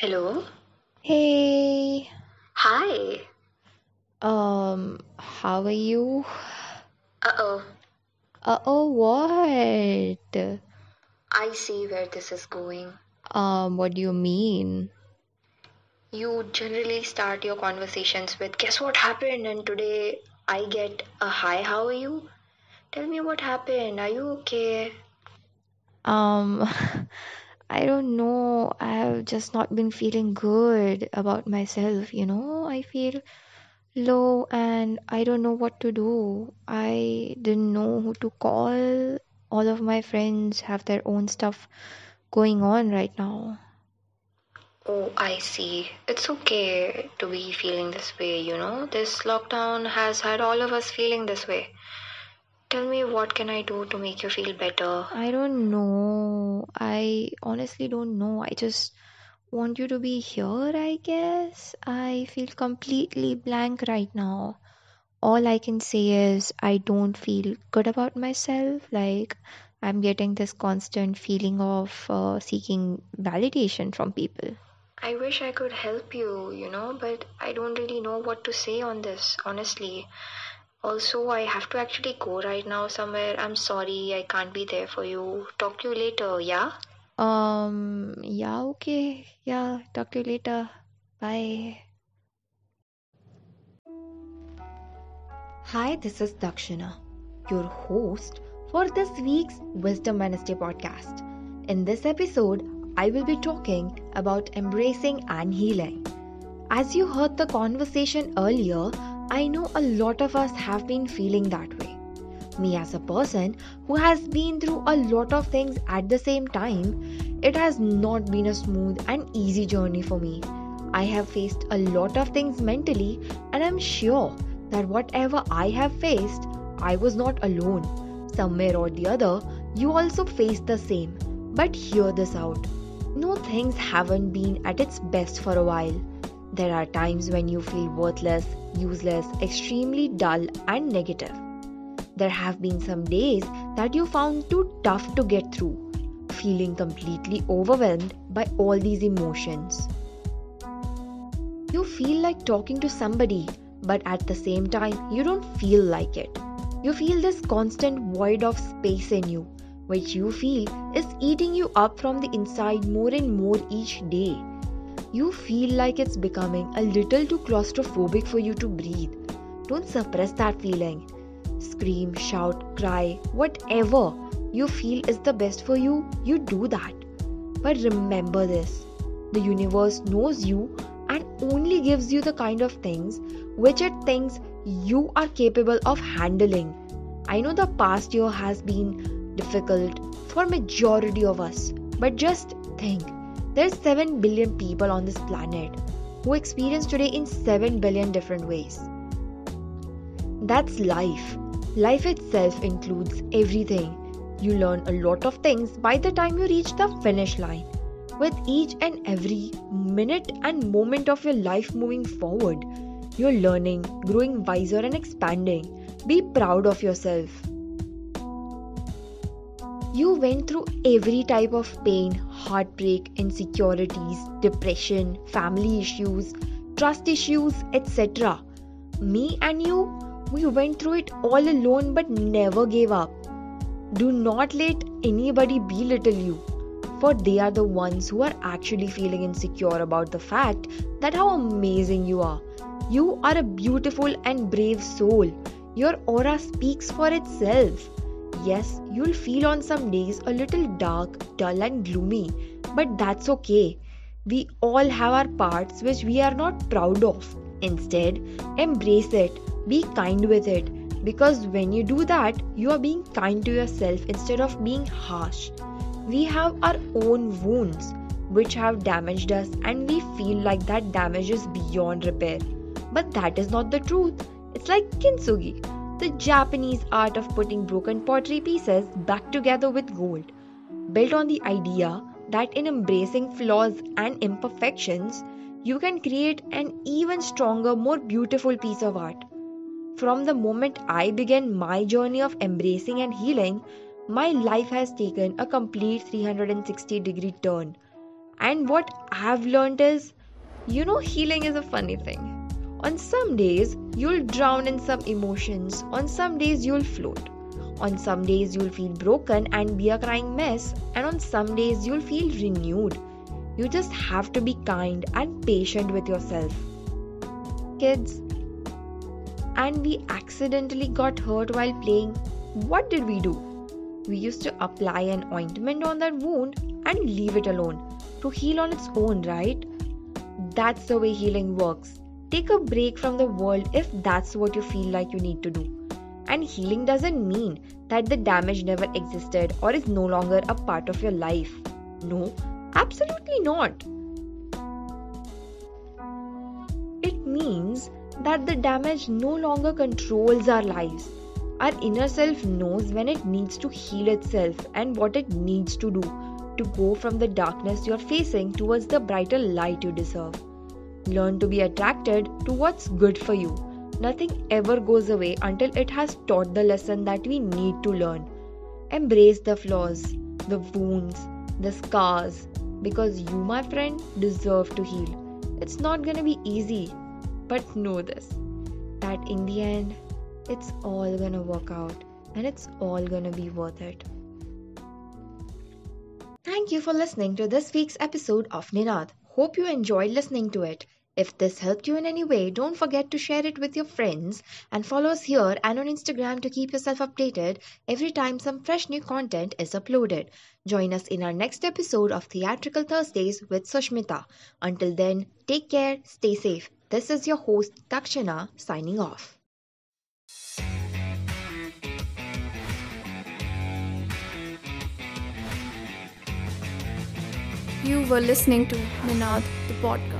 Hello. Hey, Hi. um, how are you? Uh-oh. Uh-oh, what? I see where this is going. Um, what do you mean? You generally start your conversations with, guess what happened? And today I get a hi, how are you? Tell me what happened. Are you okay? Um, I don't know. I have just not been feeling good about myself, you know? I feel low and I don't know what to do. I didn't know who to call. All of my friends have their own stuff going on right now. Oh, I see. It's okay to be feeling this way, you know? This lockdown has had all of us feeling this way. Tell me what can I do to make you feel better? I don't know. I honestly don't know. I just want you to be here, I guess. I feel completely blank right now. All I can say is I don't feel good about myself. Like, I'm getting this constant feeling of uh, seeking validation from people. I wish I could help you, you know, but I don't really know what to say on this, honestly. Also, I have to actually go right now somewhere. I'm sorry, I can't be there for you. Talk to you later, yeah? Um, yeah, okay. Yeah, talk to you later. Bye. Hi, this is Dakshina, your host for this week's Wisdom Wednesday podcast. In this episode, I will be talking about embracing and healing. As you heard the conversation earlier, I know a lot of us have been feeling that way. Me, as a person who has been through a lot of things at the same time, it has not been a smooth and easy journey for me. I have faced a lot of things mentally, and I'm sure that whatever I have faced, I was not alone. Somewhere or the other, you also faced the same. But hear this out. No, things haven't been at its best for a while. There are times when you feel worthless, useless, extremely dull, and negative. There have been some days that you found too tough to get through, feeling completely overwhelmed by all these emotions. You feel like talking to somebody, but at the same time, you don't feel like it. You feel this constant void of space in you, which you feel is eating you up from the inside more and more each day. You feel like it's becoming a little too claustrophobic for you to breathe. Don't suppress that feeling. Scream, shout, cry, whatever you feel is the best for you, you do that. But remember this the universe knows you and only gives you the kind of things which it thinks you are capable of handling. I know the past year has been difficult for majority of us, but just think there's 7 billion people on this planet who experience today in 7 billion different ways. That's life. Life itself includes everything. You learn a lot of things by the time you reach the finish line. With each and every minute and moment of your life moving forward, you're learning, growing wiser, and expanding. Be proud of yourself. You went through every type of pain, heartbreak, insecurities, depression, family issues, trust issues, etc. Me and you, we went through it all alone but never gave up. Do not let anybody belittle you, for they are the ones who are actually feeling insecure about the fact that how amazing you are. You are a beautiful and brave soul. Your aura speaks for itself. Yes, you'll feel on some days a little dark, dull, and gloomy, but that's okay. We all have our parts which we are not proud of. Instead, embrace it, be kind with it, because when you do that, you are being kind to yourself instead of being harsh. We have our own wounds which have damaged us, and we feel like that damage is beyond repair. But that is not the truth. It's like kintsugi, the Japanese art of putting broken pottery pieces back together with gold, built on the idea that in embracing flaws and imperfections, you can create an even stronger, more beautiful piece of art. From the moment I began my journey of embracing and healing, my life has taken a complete 360 degree turn. And what I've learned is you know, healing is a funny thing. On some days, you'll drown in some emotions, on some days, you'll float. On some days, you'll feel broken and be a crying mess, and on some days, you'll feel renewed. You just have to be kind and patient with yourself. Kids, and we accidentally got hurt while playing, what did we do? We used to apply an ointment on that wound and leave it alone to heal on its own, right? That's the way healing works. Take a break from the world if that's what you feel like you need to do. And healing doesn't mean that the damage never existed or is no longer a part of your life. No, absolutely not. It means that the damage no longer controls our lives. Our inner self knows when it needs to heal itself and what it needs to do to go from the darkness you're facing towards the brighter light you deserve. Learn to be attracted to what's good for you. Nothing ever goes away until it has taught the lesson that we need to learn. Embrace the flaws, the wounds, the scars, because you, my friend, deserve to heal. It's not gonna be easy, but know this that in the end, it's all gonna work out and it's all gonna be worth it. Thank you for listening to this week's episode of Ninaad. Hope you enjoyed listening to it. If this helped you in any way, don't forget to share it with your friends and follow us here and on Instagram to keep yourself updated every time some fresh new content is uploaded. Join us in our next episode of Theatrical Thursdays with Sushmita. Until then, take care, stay safe. This is your host Dakshina signing off. You were listening to Ninaad, the podcast.